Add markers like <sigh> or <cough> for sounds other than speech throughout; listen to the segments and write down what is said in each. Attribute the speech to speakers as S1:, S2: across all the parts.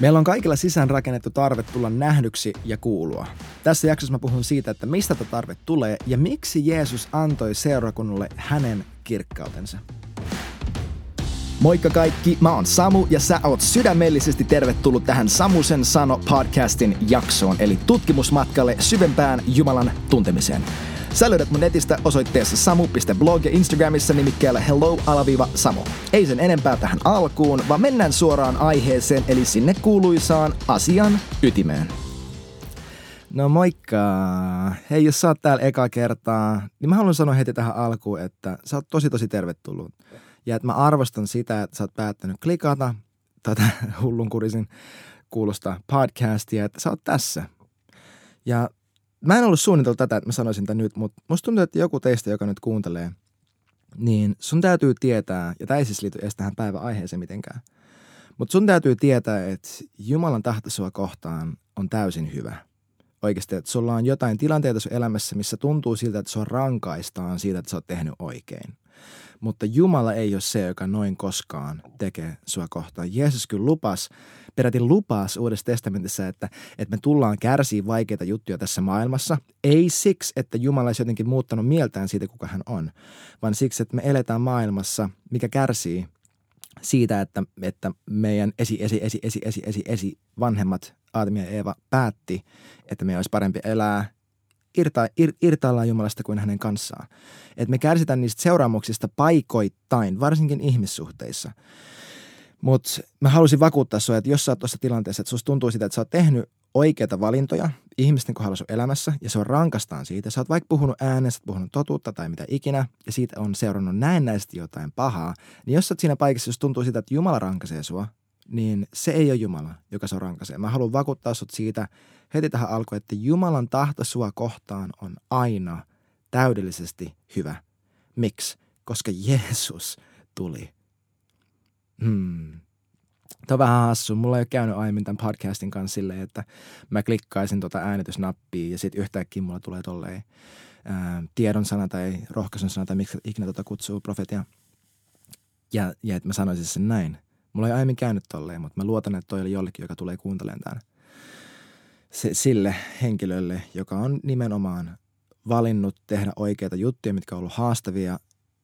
S1: Meillä on kaikilla sisään rakennettu tarve tulla nähdyksi ja kuulua. Tässä jaksossa mä puhun siitä, että mistä tämä tarve tulee ja miksi Jeesus antoi seurakunnalle hänen kirkkautensa. Moikka kaikki, mä oon Samu ja sä oot sydämellisesti tervetullut tähän Samusen sano podcastin jaksoon, eli tutkimusmatkalle syvempään Jumalan tuntemiseen. Sä löydät mun netistä osoitteessa samu.blog ja Instagramissa nimikkeellä hello-samu. Ei sen enempää tähän alkuun, vaan mennään suoraan aiheeseen, eli sinne kuuluisaan asian ytimeen. No moikka! Hei, jos sä oot täällä eka kertaa, niin mä haluan sanoa heti tähän alkuun, että sä oot tosi tosi tervetullut. Ja että mä arvostan sitä, että sä oot päättänyt klikata tätä <laughs> hullunkurisin kuulosta podcastia, että sä oot tässä. Ja mä en ollut suunnitellut tätä, että mä sanoisin tämän nyt, mutta musta tuntuu, että joku teistä, joka nyt kuuntelee, niin sun täytyy tietää, ja tämä ei siis liity edes tähän päivän aiheeseen mitenkään, mutta sun täytyy tietää, että Jumalan tahto sua kohtaan on täysin hyvä. Oikeasti, että sulla on jotain tilanteita sun elämässä, missä tuntuu siltä, että sua rankaistaan siitä, että sä oot tehnyt oikein. Mutta Jumala ei ole se, joka noin koskaan tekee sua kohtaan. Jeesus kyllä lupas, peräti lupas Uudessa testamentissa, että, että me tullaan kärsiä vaikeita juttuja tässä maailmassa. Ei siksi, että Jumala olisi jotenkin muuttanut mieltään siitä, kuka hän on, vaan siksi, että me eletään maailmassa, mikä kärsii siitä, että, että meidän esi, esi, esi, esi, esi, esi, esi vanhemmat Aatami ja Eeva päätti, että meidän olisi parempi elää irta, ir, irtaillaan Jumalasta kuin hänen kanssaan. Että me kärsitään niistä seuraamuksista paikoittain, varsinkin ihmissuhteissa. Mutta mä halusin vakuuttaa sinua, että jos sä oot tuossa tilanteessa, että susta tuntuu sitä, että sä oot tehnyt oikeita valintoja ihmisten kohdalla sun elämässä ja se on rankastaan siitä. Sä oot vaikka puhunut ääneen, sä oot puhunut totuutta tai mitä ikinä ja siitä on seurannut näennäisesti jotain pahaa. Niin jos sä oot siinä paikassa, jos tuntuu sitä, että Jumala rankaisee sua, niin se ei ole Jumala, joka se rankaisee. Mä haluan vakuuttaa sut siitä heti tähän alkuun, että Jumalan tahto sua kohtaan on aina täydellisesti hyvä. Miksi? Koska Jeesus tuli. Hmm. Tämä on vähän hassu. Mulla ei ole käynyt aiemmin tämän podcastin kanssa silleen, että mä klikkaisin tuota äänitysnappia ja sitten yhtäkkiä mulla tulee tolleen ää, tiedon sana tai rohkaisun sana tai miksi ikinä tuota kutsuu profetia. Ja, ja että mä sanoisin sen näin. Mulla ei aiemmin käynyt tolleen, mutta mä luotan, että toi oli jollekin, joka tulee kuuntelemaan tämän. Se, sille henkilölle, joka on nimenomaan valinnut tehdä oikeita juttuja, mitkä on ollut haastavia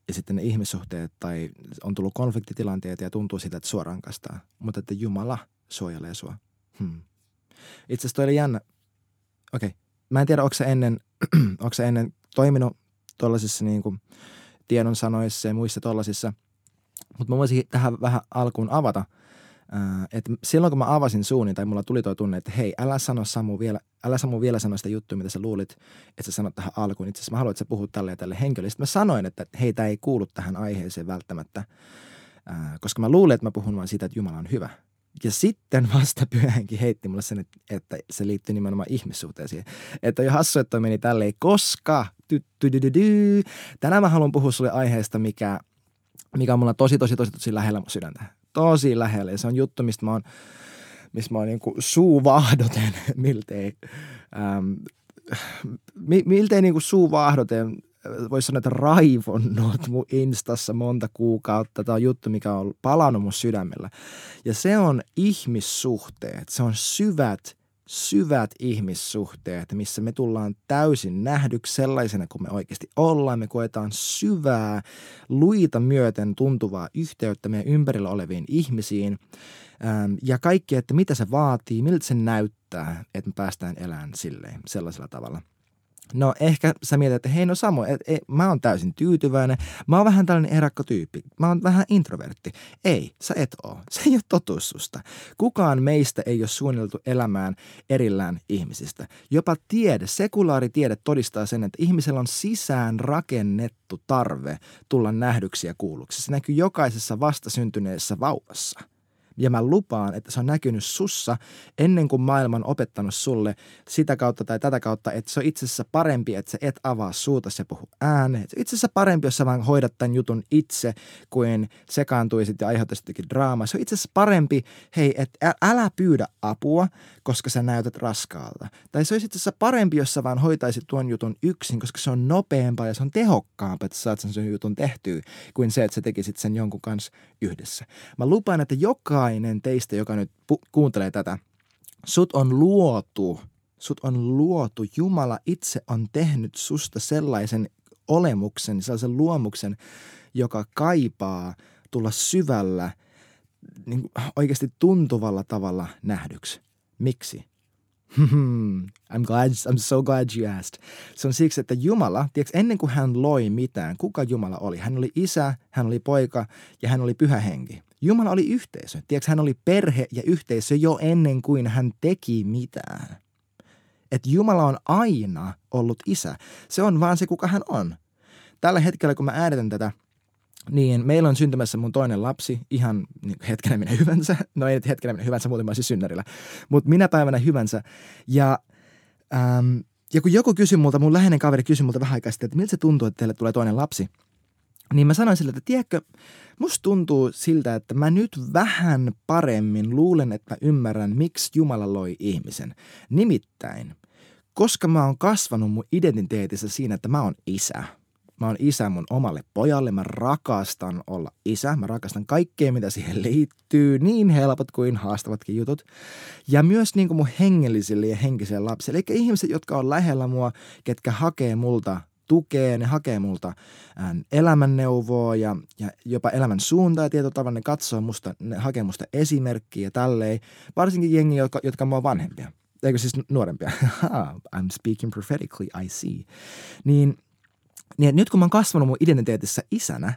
S1: ja sitten ne ihmissuhteet tai on tullut konfliktitilanteita ja tuntuu sitä, että sua rankastaa. Mutta että Jumala suojelee sua. Hmm. Itse asiassa toi oli jännä. Okei. Okay. Mä en tiedä, onko se ennen, <clears throat> onko ennen toiminut tuollaisissa niin kuin tiedonsanoissa ja muissa tuollaisissa – mutta mä voisin tähän vähän alkuun avata, että silloin kun mä avasin suunin tai mulla tuli tuo tunne, että hei, älä sano Samu vielä, älä Samu vielä sano sitä juttua, mitä sä luulit, että sä sanot tähän alkuun. Itse asiassa mä haluan, että sä puhut tälle ja tälle henkilölle. Sitten mä sanoin, että hei, tämä ei kuulu tähän aiheeseen välttämättä, koska mä luulen, että mä puhun vain siitä, että Jumala on hyvä. Ja sitten vasta pyhänkin heitti mulle sen, että, että se liittyy nimenomaan ihmissuhteisiin. Että jo hassu, että meni tälleen, koska tänään mä haluan puhua sulle aiheesta, mikä – mikä on mulla tosi, tosi, tosi, tosi lähellä mun sydäntä. Tosi lähellä. Ja se on juttu, mistä mä oon, mistä mä oon niin suuvahdoten, <laughs> miltei, ähm, mi, miltei niin kuin suuvahdoten, voisi sanoa, että raivonnut mun Instassa monta kuukautta. Tämä on juttu, mikä on palannut mun sydämellä. Ja se on ihmissuhteet. Se on syvät syvät ihmissuhteet, missä me tullaan täysin nähdyksi sellaisena kuin me oikeasti ollaan. Me koetaan syvää, luita myöten tuntuvaa yhteyttä meidän ympärillä oleviin ihmisiin ja kaikki, että mitä se vaatii, miltä se näyttää, että me päästään elämään silleen, sellaisella tavalla – No ehkä sä mietit, että hei no Samu, et, et, mä oon täysin tyytyväinen. Mä oon vähän tällainen erakkotyyppi. Mä oon vähän introvertti. Ei, sä et oo. <laughs> Se ei ole totuus susta. Kukaan meistä ei ole suunniteltu elämään erillään ihmisistä. Jopa tiede, sekulaaritiede todistaa sen, että ihmisellä on sisään rakennettu tarve tulla nähdyksi ja kuulluksi. Se näkyy jokaisessa vastasyntyneessä vauvassa – ja mä lupaan, että se on näkynyt sussa ennen kuin maailma on opettanut sulle sitä kautta tai tätä kautta, että se on itse asiassa parempi, että sä et avaa suuta ja puhu ääneen. Se on itse asiassa parempi, jos sä vaan hoidat tämän jutun itse, kuin sekaantuisit ja aiheuttaisit jotenkin draamaa. Se on itse asiassa parempi, hei, että älä pyydä apua, koska sä näytät raskaalta. Tai se olisi itse asiassa parempi, jos sä vaan hoitaisit tuon jutun yksin, koska se on nopeampaa ja se on tehokkaampaa, että sä saat sen jutun tehtyä, kuin se, että sä tekisit sen jonkun kanssa yhdessä. Mä lupaan, että joka jokainen teistä, joka nyt pu- kuuntelee tätä, sut on luotu, sut on luotu, Jumala itse on tehnyt susta sellaisen olemuksen, sellaisen luomuksen, joka kaipaa tulla syvällä, niin oikeasti tuntuvalla tavalla nähdyksi. Miksi? <laughs> I'm glad, I'm so glad you asked. Se on siksi, että Jumala, tiedätkö, ennen kuin hän loi mitään, kuka Jumala oli? Hän oli isä, hän oli poika ja hän oli pyhä henki. Jumala oli yhteisö. Tiedätkö, hän oli perhe ja yhteisö jo ennen kuin hän teki mitään. Että Jumala on aina ollut isä. Se on vaan se, kuka hän on. Tällä hetkellä, kun mä äänetän tätä, niin meillä on syntymässä mun toinen lapsi ihan niin hetkenä minä hyvänsä. No ei nyt hetkenä minä hyvänsä, muuten mä olisin synnärillä. Mutta minä päivänä hyvänsä. Ja, ähm, ja kun joku kysyi multa, mun läheinen kaveri kysyi multa vähän aikaa sitten, että miltä se tuntuu, että teille tulee toinen lapsi. Niin mä sanoin sille, että tiedätkö, musta tuntuu siltä, että mä nyt vähän paremmin luulen, että mä ymmärrän, miksi Jumala loi ihmisen. Nimittäin, koska mä oon kasvanut mun identiteetissä siinä, että mä oon isä – Mä oon isä mun omalle pojalle. Mä rakastan olla isä. Mä rakastan kaikkea, mitä siihen liittyy. Niin helpot kuin haastavatkin jutut. Ja myös niin kuin mun hengellisille ja henkisille lapsille. Eli ihmiset, jotka on lähellä mua, ketkä hakee multa tukea, ne hakee multa elämänneuvoa ja, ja jopa elämän suuntaa ja. Ne katsoo musta, ne hakee musta esimerkkiä ja tälleen. Varsinkin jengi, jotka, jotka mua vanhempia. Eikö siis nuorempia? <laughs> I'm speaking prophetically, I see. Niin – niin nyt kun mä oon kasvanut mun identiteetissä isänä,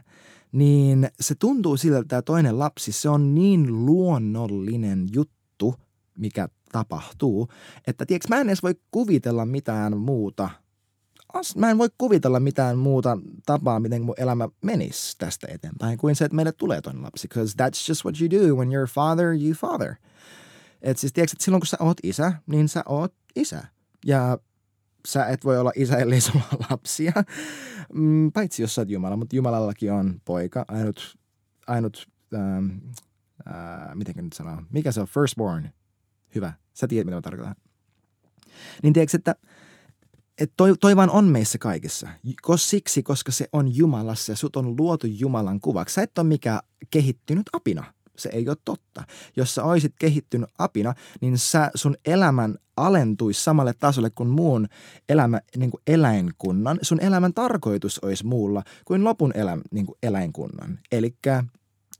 S1: niin se tuntuu siltä, että tämä toinen lapsi, se on niin luonnollinen juttu, mikä tapahtuu, että tiedätkö, mä en edes voi kuvitella mitään muuta. Mä en voi kuvitella mitään muuta tapaa, miten mun elämä menisi tästä eteenpäin, kuin se, että meille tulee toinen lapsi. Because that's just what you do. When you're father, you father. Et siis tiedätkö, että silloin kun sä oot isä, niin sä oot isä. Ja sä et voi olla isä, ellei sulla lapsia. Mm, paitsi jos sä oot Jumala, mutta Jumalallakin on poika. Ainut, ainut ähm, äh, miten nyt sanoo, mikä se on, firstborn. Hyvä, sä tiedät mitä mä tarkoitan. Niin tiedätkö, että et toi, toi vaan on meissä kaikissa. Kos siksi, koska se on Jumalassa ja sut on luotu Jumalan kuvaksi. Sä et ole mikään kehittynyt apina se ei ole totta. Jos sä oisit kehittynyt apina, niin sä, sun elämän alentuisi samalle tasolle kuin muun elämä, niin kuin eläinkunnan. Sun elämän tarkoitus olisi muulla kuin lopun elä, niin kuin eläinkunnan. Eli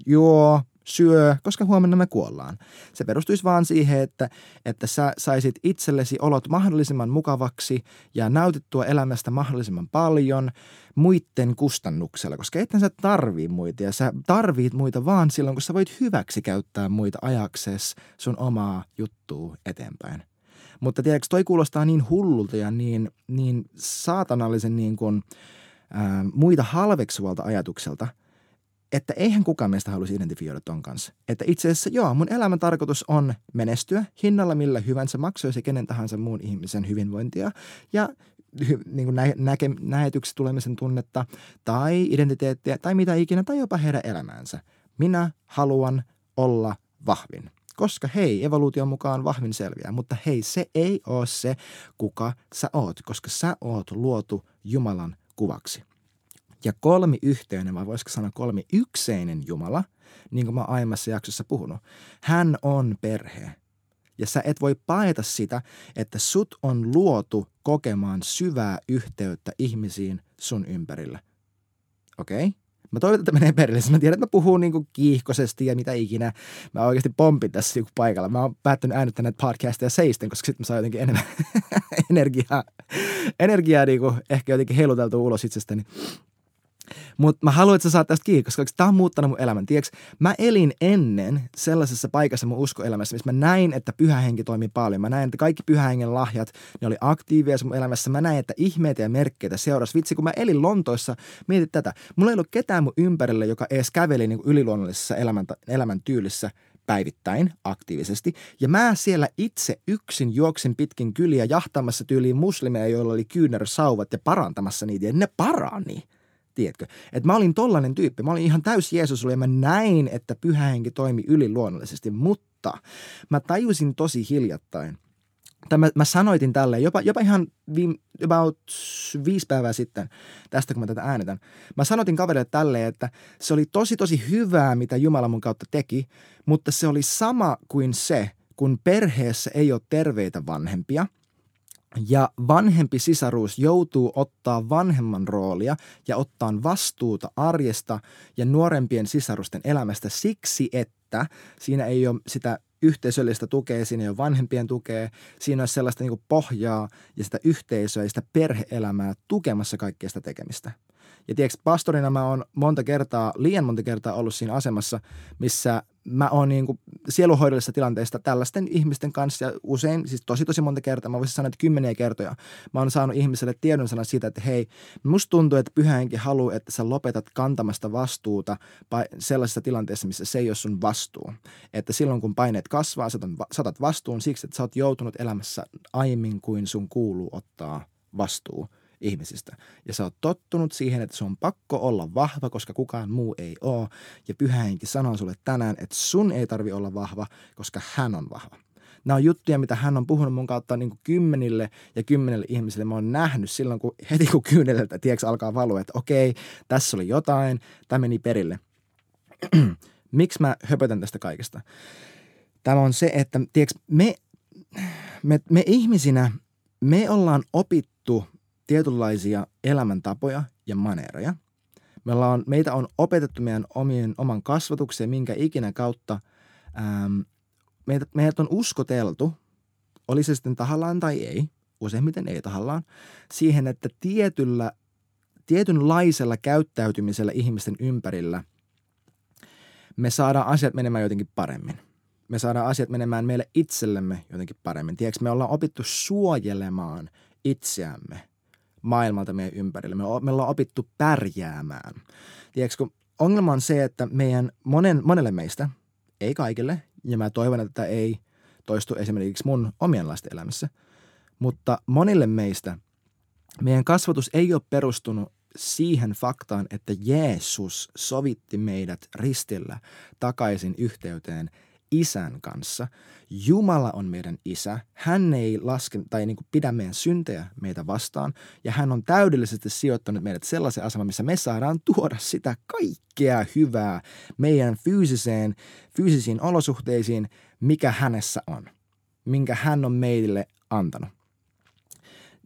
S1: juo, syö, koska huomenna me kuollaan. Se perustuisi vaan siihen, että, että sä saisit itsellesi olot mahdollisimman mukavaksi ja nautittua elämästä mahdollisimman paljon muiden kustannuksella, koska ethän sä tarvii muita ja sä tarvit muita vaan silloin, kun sä voit hyväksi käyttää muita ajaksees sun omaa juttua eteenpäin. Mutta tiedätkö, toi kuulostaa niin hullulta ja niin, niin saatanallisen niin kuin, ää, muita halveksuvalta ajatukselta – että eihän kukaan meistä haluaisi identifioida ton kanssa. Että itse asiassa joo, mun elämän tarkoitus on menestyä hinnalla millä hyvänsä, maksoisi kenen tahansa muun ihmisen hyvinvointia ja niin kuin nä- näke, näetyksi tulemisen tunnetta tai identiteettiä tai mitä ikinä tai jopa heidän elämäänsä. Minä haluan olla vahvin. Koska hei, evoluution mukaan vahvin selviää, mutta hei, se ei ole se, kuka sä oot, koska sä oot luotu Jumalan kuvaksi ja kolmiyhteinen, vai voisiko sanoa kolmiyksiinen Jumala, niin kuin mä aiemmassa jaksossa puhunut. Hän on perhe. Ja sä et voi paeta sitä, että sut on luotu kokemaan syvää yhteyttä ihmisiin sun ympärillä. Okei? Okay? Mä toivon, että menee perille. Mä tiedän, että mä puhun niin kiihkoisesti ja mitä ikinä. Mä oikeasti pompin tässä niin paikalla. Mä oon päättänyt äänittää näitä podcasteja seisten, koska sitten mä saan jotenkin enemmän <laughs> energiaa, energiaa niin kuin ehkä jotenkin heiluteltua ulos itsestäni. Mutta mä haluan, että sä saat tästä kiinni, koska tämä on muuttanut mun elämän. Tiedätkö, mä elin ennen sellaisessa paikassa mun uskoelämässä, missä mä näin, että pyhä henki toimi paljon. Mä näin, että kaikki pyhähengen lahjat, ne oli aktiivia mun elämässä. Mä näin, että ihmeitä ja merkkejä seurasi. Vitsi, kun mä elin Lontoissa, mietit tätä. Mulla ei ollut ketään mun ympärillä, joka edes käveli niin yliluonnollisessa elämän, elämäntyylissä päivittäin aktiivisesti. Ja mä siellä itse yksin juoksin pitkin kyliä jahtaamassa tyyliin muslimeja, joilla oli kyynärsauvat ja parantamassa niitä. Ja ne parani tiedätkö? Että mä olin tollainen tyyppi. Mä olin ihan täys Jeesus ja mä näin, että pyhä henki toimi yliluonnollisesti, mutta mä tajusin tosi hiljattain, tai mä, mä sanoitin tälle jopa, jopa ihan viime, about viisi päivää sitten tästä, kun mä tätä äänetän. Mä sanoitin kaverille tälle, että se oli tosi tosi hyvää, mitä Jumala mun kautta teki, mutta se oli sama kuin se, kun perheessä ei ole terveitä vanhempia – ja vanhempi sisaruus joutuu ottaa vanhemman roolia ja ottaa vastuuta arjesta ja nuorempien sisarusten elämästä siksi, että siinä ei ole sitä yhteisöllistä tukea, siinä ei ole vanhempien tukea, siinä on sellaista niin pohjaa ja sitä yhteisöä ja sitä perheelämää tukemassa kaikkea sitä tekemistä. Ja tiedätkö, pastorina mä oon monta kertaa, liian monta kertaa ollut siinä asemassa, missä mä oon niin kuin sieluhoidollisessa tilanteesta tällaisten ihmisten kanssa ja usein, siis tosi tosi monta kertaa, mä voisin sanoa, että kymmeniä kertoja, mä oon saanut ihmiselle tiedon sana siitä, että hei, musta tuntuu, että pyhähenki haluaa, että sä lopetat kantamasta vastuuta sellaisessa tilanteessa, missä se ei ole sun vastuu. Että silloin kun paineet kasvaa, saatat vastuun siksi, että sä oot joutunut elämässä aiemmin kuin sun kuuluu ottaa vastuu – ihmisistä. Ja sä oot tottunut siihen, että se on pakko olla vahva, koska kukaan muu ei ole. Ja pyhä henki sanoo sulle tänään, että sun ei tarvi olla vahva, koska hän on vahva. Nämä on juttuja, mitä hän on puhunut mun kautta niin kuin kymmenille ja kymmenille ihmisille. Mä oon nähnyt silloin, kun heti kun kyyneltä, tiedätkö, alkaa valua, että okei, tässä oli jotain, tämä meni perille. <clears throat> Miksi mä höpötän tästä kaikesta? Tämä on se, että tiedätkö, me, me, me ihmisinä, me ollaan opittu tietynlaisia elämäntapoja ja maneereja. Meillä on, meitä on opetettu meidän omien, oman kasvatukseen, minkä ikinä kautta ähm, meitä, meidät on uskoteltu, oli se sitten tahallaan tai ei, useimmiten ei tahallaan, siihen, että tietyllä, tietynlaisella käyttäytymisellä ihmisten ympärillä me saadaan asiat menemään jotenkin paremmin. Me saadaan asiat menemään meille itsellemme jotenkin paremmin. Tiedätkö, me ollaan opittu suojelemaan itseämme – maailmalta meidän ympärillä. Me, me ollaan opittu pärjäämään. Tiedätkö, kun ongelma on se, että meidän monen, monelle meistä, ei kaikille, ja mä toivon, että tämä ei toistu esimerkiksi mun omien lasten elämässä, mutta monille meistä meidän kasvatus ei ole perustunut siihen faktaan, että Jeesus sovitti meidät ristillä takaisin yhteyteen – isän kanssa. Jumala on meidän isä. Hän ei laske tai niin kuin pidä meidän syntejä meitä vastaan. Ja hän on täydellisesti sijoittanut meidät sellaisen aseman, missä me saadaan tuoda sitä kaikkea hyvää meidän fyysiseen, fyysisiin olosuhteisiin, mikä hänessä on. Minkä hän on meille antanut.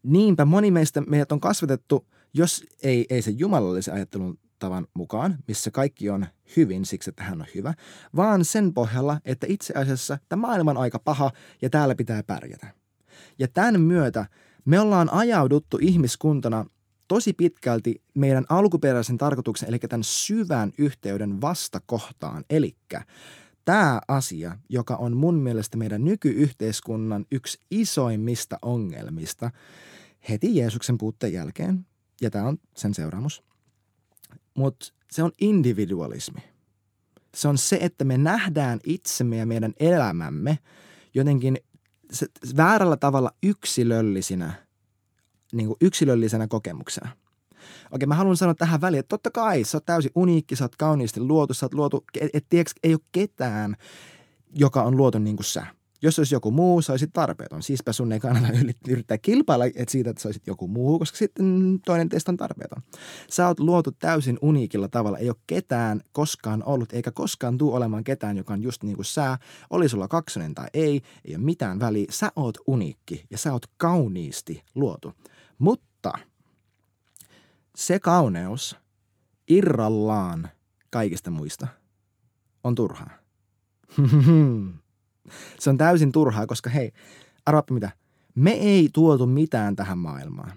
S1: Niinpä moni meistä meidät on kasvatettu, jos ei, ei se jumalallisen ajattelun tavan mukaan, missä kaikki on hyvin siksi, että hän on hyvä, vaan sen pohjalla, että itse asiassa tämä maailma on aika paha ja täällä pitää pärjätä. Ja tämän myötä me ollaan ajauduttu ihmiskuntana tosi pitkälti meidän alkuperäisen tarkoituksen, eli tämän syvän yhteyden vastakohtaan. Eli tämä asia, joka on mun mielestä meidän nykyyhteiskunnan yksi isoimmista ongelmista heti Jeesuksen puutteen jälkeen, ja tämä on sen seuraamus, mutta se on individualismi. Se on se, että me nähdään itsemme ja meidän elämämme jotenkin se, väärällä tavalla yksilöllisinä, niin kuin yksilöllisenä kokemuksena. Okei, mä haluan sanoa tähän väliin, että totta kai sä oot täysin uniikki, sä oot kauniisti luotu, sä oot luotu, et, et, ei ole ketään, joka on luotu niin kuin sä. Jos olisi joku muu, sä olisit tarpeeton. Siispä sun ei kannata yrittää kilpailla että siitä, että olisit joku muu, koska sitten toinen teistä on tarpeeton. Sä oot luotu täysin uniikilla tavalla. Ei ole ketään koskaan ollut, eikä koskaan tule olemaan ketään, joka on just niin kuin sä. Oli sulla kaksonen tai ei, ei ole mitään väliä. Sä oot uniikki ja sä oot kauniisti luotu. Mutta se kauneus irrallaan kaikista muista on turhaa. <laughs> Se on täysin turhaa, koska hei, arvaappa mitä, me ei tuotu mitään tähän maailmaan.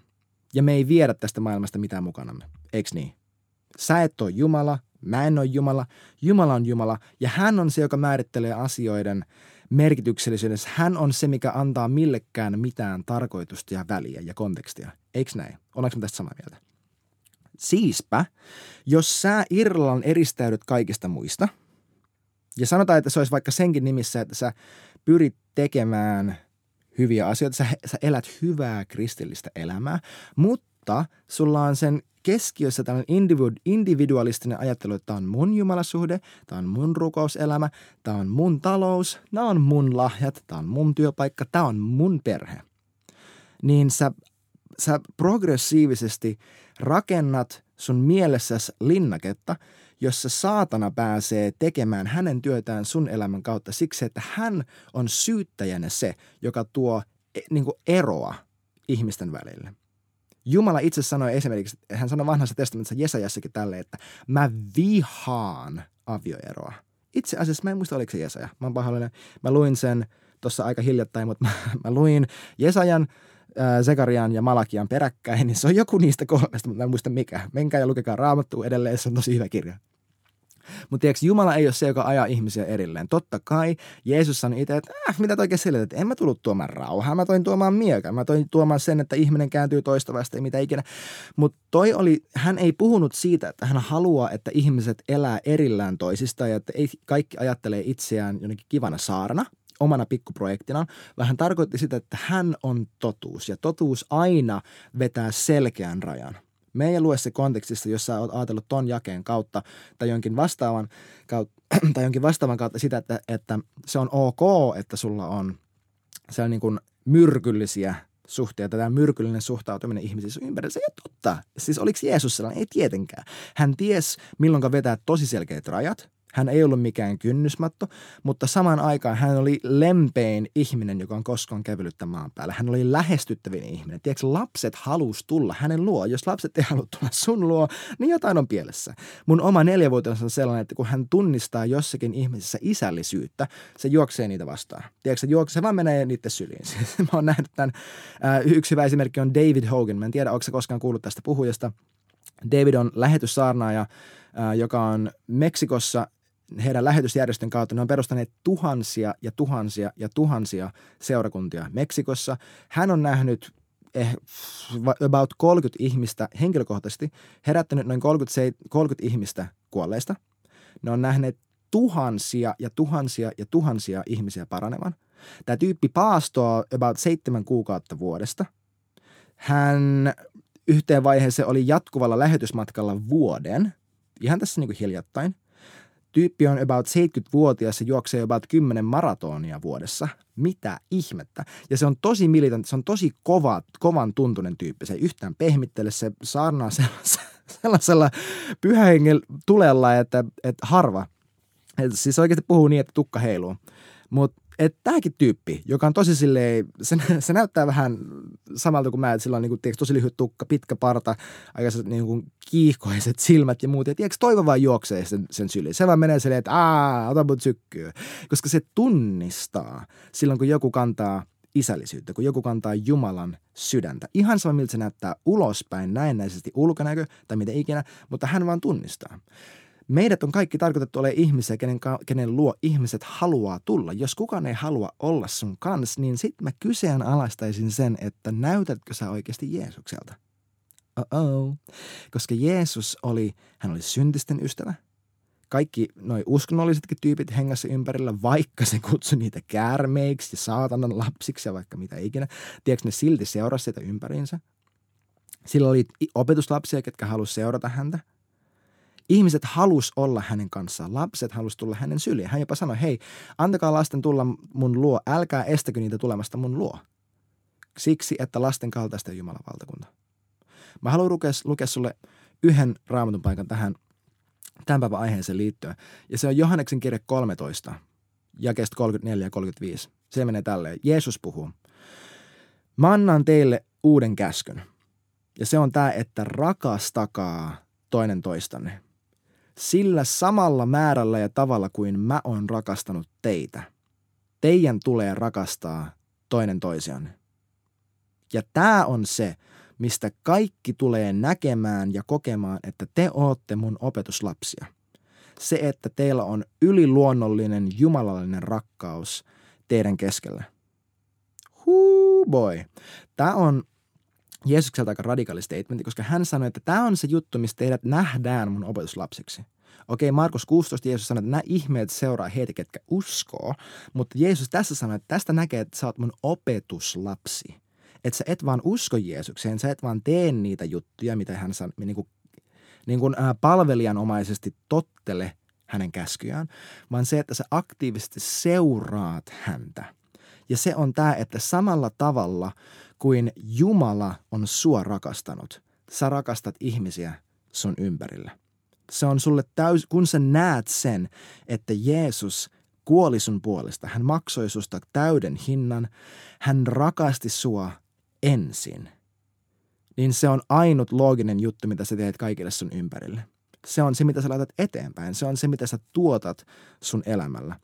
S1: Ja me ei viedä tästä maailmasta mitään mukanamme. Eiks niin? Sä et ole Jumala, mä en ole Jumala, Jumala on Jumala ja hän on se, joka määrittelee asioiden merkityksellisyydessä. Hän on se, mikä antaa millekään mitään tarkoitusta ja väliä ja kontekstia. Eiks näin? Ollaanko me tästä samaa mieltä? Siispä, jos sä Irlan eristäydyt kaikista muista – ja sanotaan, että se olisi vaikka senkin nimissä, että sä pyrit tekemään hyviä asioita, sä, sä elät hyvää kristillistä elämää, mutta sulla on sen keskiössä tällainen individualistinen ajattelu, että tämä on mun jumalasuhde, tämä on mun rukouselämä, tämä on mun talous, nämä on mun lahjat, tämä on mun työpaikka, tämä on mun perhe. Niin sä, sä progressiivisesti rakennat sun mielessäsi linnaketta, jossa saatana pääsee tekemään hänen työtään sun elämän kautta siksi, että hän on syyttäjänä se, joka tuo e, niin eroa ihmisten välille. Jumala itse sanoi esimerkiksi, hän sanoi vanhassa testamentissa Jesajassakin tälle, että mä vihaan avioeroa. Itse asiassa mä en muista, oliko se Jesaja. Mä oon pahoillinen. Mä luin sen tuossa aika hiljattain, mutta <laughs> mä, mä luin Jesajan, Zekarian ja Malakian peräkkäin, niin se on joku niistä kolmesta, mutta mä en muista mikä. Menkää ja lukekaa raamattua edelleen, se on tosi hyvä kirja. Mutta tiedätkö, Jumala ei ole se, joka ajaa ihmisiä erilleen. Totta kai Jeesus sanoi itse, että äh, mitä oikein selität, en mä tullut tuomaan rauhaa, mä toin tuomaan miekan, mä toin tuomaan sen, että ihminen kääntyy toista vasta, ei mitä ikinä. Mutta toi oli, hän ei puhunut siitä, että hän haluaa, että ihmiset elää erillään toisista ja että ei kaikki ajattelee itseään jonnekin kivana saarna, omana pikkuprojektinaan, vähän tarkoitti sitä, että hän on totuus ja totuus aina vetää selkeän rajan. Me ei lue se kontekstissa, jos sä oot ajatellut ton jakeen kautta tai jonkin vastaavan kautta, <clears throat> tai jonkin vastaavan kautta sitä, että, että se on ok, että sulla on siellä niin kuin myrkyllisiä suhteita, tämä myrkyllinen suhtautuminen ihmisissä ympärillä, se ei ole totta. Siis oliko Jeesus sellainen? Ei tietenkään. Hän ties, milloin vetää tosi selkeät rajat, hän ei ollut mikään kynnysmatto, mutta samaan aikaan hän oli lempein ihminen, joka on koskaan kävellyt maan päällä. Hän oli lähestyttävin ihminen. Tiedätkö, lapset halus tulla hänen luo. Jos lapset ei halua tulla sun luo, niin jotain on pielessä. Mun oma neljävuotias on sellainen, että kun hän tunnistaa jossakin ihmisessä isällisyyttä, se juoksee niitä vastaan. Tiedätkö, se, juoksee, se vaan menee niiden syliin. <laughs> Mä oon nähnyt tämän. Yksi hyvä esimerkki on David Hogan. Mä en tiedä, onko koskaan kuullut tästä puhujasta. David on lähetyssaarnaaja, joka on Meksikossa heidän lähetysjärjestön kautta ne on perustaneet tuhansia ja tuhansia ja tuhansia seurakuntia Meksikossa. Hän on nähnyt eh, about 30 ihmistä henkilökohtaisesti, herättänyt noin 30, 30 ihmistä kuolleista. Ne on nähneet tuhansia ja tuhansia ja tuhansia ihmisiä paranevan. Tämä tyyppi paastoa about seitsemän kuukautta vuodesta. Hän yhteen vaiheeseen oli jatkuvalla lähetysmatkalla vuoden, ihan tässä niin kuin hiljattain. Tyyppi on about 70-vuotias ja juoksee about 10 maratonia vuodessa. Mitä ihmettä? Ja se on tosi militantti, se on tosi kova, kovan tuntunen tyyppi. Se ei yhtään pehmittele, se saarnaa sellaisella, <laughs> sellaisella pyhähengen tulella, että, että harva. Siis oikeasti puhuu niin, että tukka heiluu. Mutta että tämäkin tyyppi, joka on tosi silleen, se, se näyttää vähän samalta kuin mä, että sillä on niin kuin, tiedätkö, tosi lyhyt tukka, pitkä parta, aika niin kuin kiihkoiset silmät ja muut. Ja tiedätkö, toivo vaan juoksee sen, sen syliin. Se vaan menee silleen, että aah, ota mut sykkyä. Koska se tunnistaa silloin, kun joku kantaa isällisyyttä, kun joku kantaa Jumalan sydäntä. Ihan sama, miltä se näyttää ulospäin, näennäisesti ulkonäkö tai mitä ikinä, mutta hän vaan tunnistaa. Meidät on kaikki tarkoitettu ole ihmisiä, kenen, kenen luo ihmiset haluaa tulla. Jos kukaan ei halua olla sun kanssa, niin sitten mä kyseenalaistaisin sen, että näytätkö sä oikeasti Jeesukselta? Oh-oh. Koska Jeesus oli, hän oli syntisten ystävä. Kaikki noi uskonnollisetkin tyypit hengässä ympärillä, vaikka se kutsui niitä käärmeiksi ja saatanan lapsiksi ja vaikka mitä ikinä. Tiedätkö, ne silti seurasi sitä ympäriinsä? Sillä oli opetuslapsia, ketkä halusivat seurata häntä – Ihmiset halus olla hänen kanssaan. Lapset halus tulla hänen syliin. Hän jopa sanoi, hei, antakaa lasten tulla mun luo. Älkää estäkö niitä tulemasta mun luo. Siksi, että lasten kaltaista on Jumalan valtakunta. Mä haluan lukea, lukea sulle yhden raamatun paikan tähän tämän päivän aiheeseen liittyen. Ja se on Johanneksen kirje 13, jakeesta 34 ja 35. Se menee tälleen. Jeesus puhuu. Mä annan teille uuden käskyn. Ja se on tämä, että rakastakaa toinen toistanne sillä samalla määrällä ja tavalla kuin mä oon rakastanut teitä. Teidän tulee rakastaa toinen toisianne. Ja tämä on se, mistä kaikki tulee näkemään ja kokemaan, että te ootte mun opetuslapsia. Se, että teillä on yliluonnollinen jumalallinen rakkaus teidän keskellä. Huu boy. Tämä on Jeesukselta aika radikaali statementti, koska hän sanoi, että tämä on se juttu, mistä teidät nähdään mun opetuslapsiksi. Okei, Markus 16 Jeesus sanoi, että nämä ihmeet seuraa heitä, ketkä uskoo, mutta Jeesus tässä sanoi, että tästä näkee, että sä oot mun opetuslapsi. että sä et vaan usko Jeesukseen, sä et vaan tee niitä juttuja, mitä hän san, niin kuin, niin kuin, ää, palvelijanomaisesti tottele hänen käskyjään, vaan se, että sä aktiivisesti seuraat häntä. Ja se on tämä, että samalla tavalla kuin Jumala on sua rakastanut, sä rakastat ihmisiä sun ympärillä. Se on sulle täys, kun sä näet sen, että Jeesus kuoli sun puolesta, hän maksoi susta täyden hinnan, hän rakasti sua ensin, niin se on ainut looginen juttu, mitä sä teet kaikille sun ympärille. Se on se, mitä sä laitat eteenpäin. Se on se, mitä sä tuotat sun elämällä.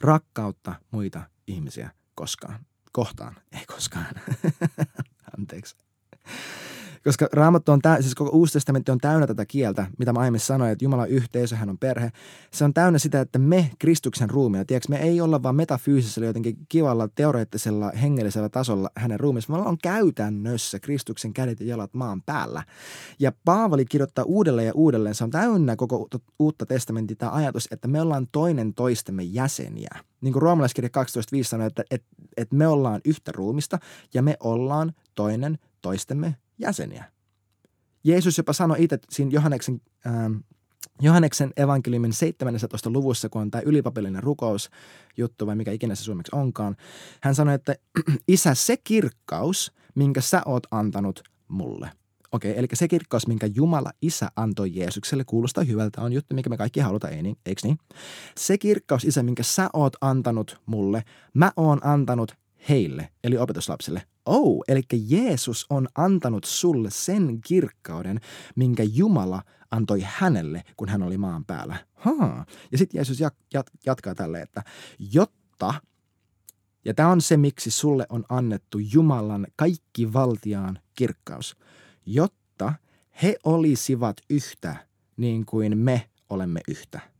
S1: Rakkautta muita ihmisiä koskaan. Kohtaan, ei koskaan. <laughs> Anteeksi. Koska Raamattu on, tä- siis koko Uusi testamentti on täynnä tätä kieltä, mitä mä aiemmin sanoin, että Jumala on yhteisö, hän on perhe. Se on täynnä sitä, että me Kristuksen ruumina, tiedätkö, me ei olla vaan metafyysisellä jotenkin kivalla, teoreettisella, hengellisellä tasolla hänen ruumissa. Me ollaan käytännössä Kristuksen kädet ja jalat maan päällä. Ja Paavali kirjoittaa uudelleen ja uudelleen, se on täynnä koko uutta testamentti tämä ajatus, että me ollaan toinen toistemme jäseniä. Niin kuin roomalaiskirja 12.5 sanoo, että, että, että me ollaan yhtä ruumista ja me ollaan toinen toistemme jäseniä. Jeesus jopa sanoi itse siinä Johanneksen, ähm, Johanneksen evankeliumin 17. luvussa, kun on tämä ylipapillinen rukous juttu vai mikä ikinä se suomeksi onkaan. Hän sanoi, että <clears throat> isä se kirkkaus, minkä sä oot antanut mulle. Okei, okay, eli se kirkkaus, minkä Jumala Isä antoi Jeesukselle, kuulostaa hyvältä, on juttu, mikä me kaikki halutaan, ei niin, eikö niin? Se kirkkaus, Isä, minkä sä oot antanut mulle, mä oon antanut heille, eli opetuslapsille. Oh, eli Jeesus on antanut sulle sen kirkkauden, minkä Jumala antoi hänelle, kun hän oli maan päällä. Ha. Ja sitten Jeesus jat- jat- jatkaa tälle, että jotta, ja tämä on se, miksi sulle on annettu Jumalan kaikki valtiaan kirkkaus, jotta he olisivat yhtä niin kuin me olemme yhtä.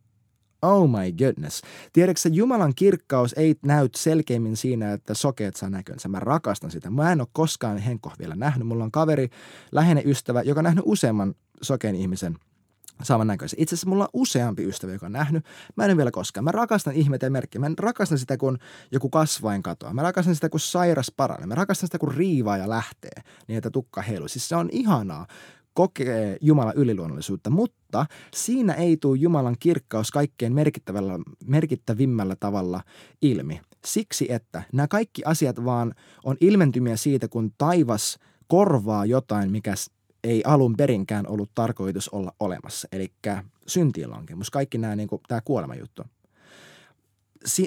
S1: Oh my goodness. Tiedätkö Jumalan kirkkaus ei näy selkeimmin siinä, että sokeet saa näkönsä. Mä rakastan sitä. Mä en ole koskaan Henko vielä nähnyt. Mulla on kaveri, läheinen ystävä, joka on nähnyt useamman sokeen ihmisen saavan näköisen. Itse asiassa mulla on useampi ystävä, joka on nähnyt. Mä en ole vielä koskaan. Mä rakastan ihmeitä ja merkkiä. Mä rakastan sitä, kun joku kasvain katoaa. Mä rakastan sitä, kun sairas paranee. Mä rakastan sitä, kun riivaa ja lähtee, niin että tukka heilu. Siis se on ihanaa, kokee Jumalan yliluonnollisuutta, mutta siinä ei tule Jumalan kirkkaus kaikkein merkittävällä, merkittävimmällä tavalla ilmi. Siksi, että nämä kaikki asiat vaan on ilmentymiä siitä, kun taivas korvaa jotain, mikä ei alun perinkään ollut tarkoitus olla olemassa. Eli syntiinlankemus, kaikki nämä, niin kuin, tämä kuolemajuttu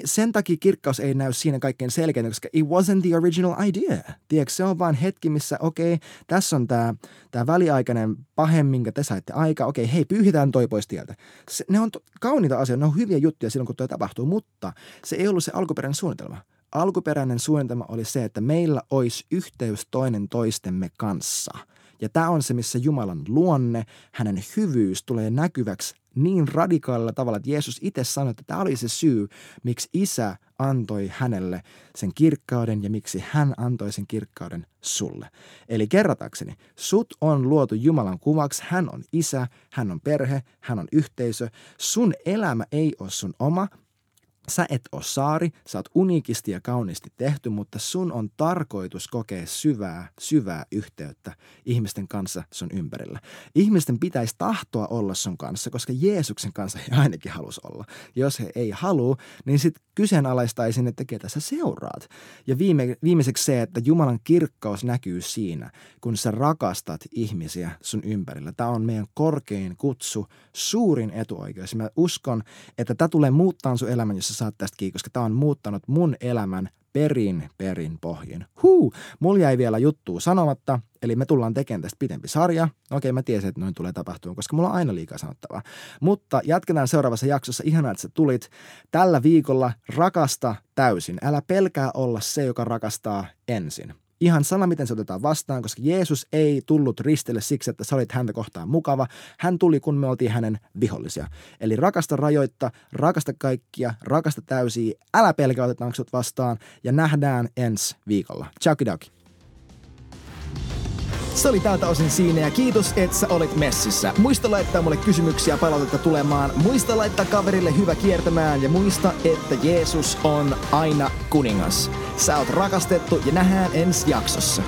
S1: sen takia kirkkaus ei näy siinä kaikkein selkeänä, koska it wasn't the original idea. Tiedätkö, se on vaan hetki, missä okei, okay, tässä on tämä, tämä väliaikainen pahe, minkä te saitte aika. Okei, okay, hei, pyyhitään toi pois tieltä. Se, ne on to, kauniita asioita, ne on hyviä juttuja silloin, kun tuo tapahtuu, mutta se ei ollut se alkuperäinen suunnitelma. Alkuperäinen suunnitelma oli se, että meillä olisi yhteys toinen toistemme kanssa – ja tämä on se, missä Jumalan luonne, hänen hyvyys tulee näkyväksi niin radikaalilla tavalla, että Jeesus itse sanoi, että tämä oli se syy, miksi isä antoi hänelle sen kirkkauden ja miksi hän antoi sen kirkkauden sulle. Eli kerratakseni, sut on luotu Jumalan kuvaksi, hän on isä, hän on perhe, hän on yhteisö. Sun elämä ei ole sun oma, Sä et ole saari, sä oot uniikisti ja kauniisti tehty, mutta sun on tarkoitus kokea syvää, syvää yhteyttä ihmisten kanssa sun ympärillä. Ihmisten pitäisi tahtoa olla sun kanssa, koska Jeesuksen kanssa he ainakin halus olla. Jos he ei halua, niin sitten kyseenalaistaisin, että ketä sä seuraat. Ja viime, viimeiseksi se, että Jumalan kirkkaus näkyy siinä, kun sä rakastat ihmisiä sun ympärillä. Tämä on meidän korkein kutsu, suurin etuoikeus. Mä uskon, että tämä tulee muuttaa sun elämän, jos saat tästä kiinni, koska tämä on muuttanut mun elämän perin perin pohjin. Huu, mulla jäi vielä juttu sanomatta, eli me tullaan tekemään tästä pidempi sarja. Okei, mä tiesin, että noin tulee tapahtumaan, koska mulla on aina liikaa sanottavaa. Mutta jatketaan seuraavassa jaksossa. Ihanaa, että sä tulit. Tällä viikolla rakasta täysin. Älä pelkää olla se, joka rakastaa ensin ihan sama, miten se otetaan vastaan, koska Jeesus ei tullut ristille siksi, että sä olit häntä kohtaan mukava. Hän tuli, kun me oltiin hänen vihollisia. Eli rakasta rajoitta, rakasta kaikkia, rakasta täysiä, älä pelkää otetaanko vastaan ja nähdään ensi viikolla. Ciao, kidoki. Se oli tältä osin siinä ja kiitos, että sä olit messissä. Muista laittaa mulle kysymyksiä palautetta tulemaan. Muista laittaa kaverille hyvä kiertämään ja muista, että Jeesus on aina kuningas. Sä oot rakastettu ja nähdään ensi jaksossa.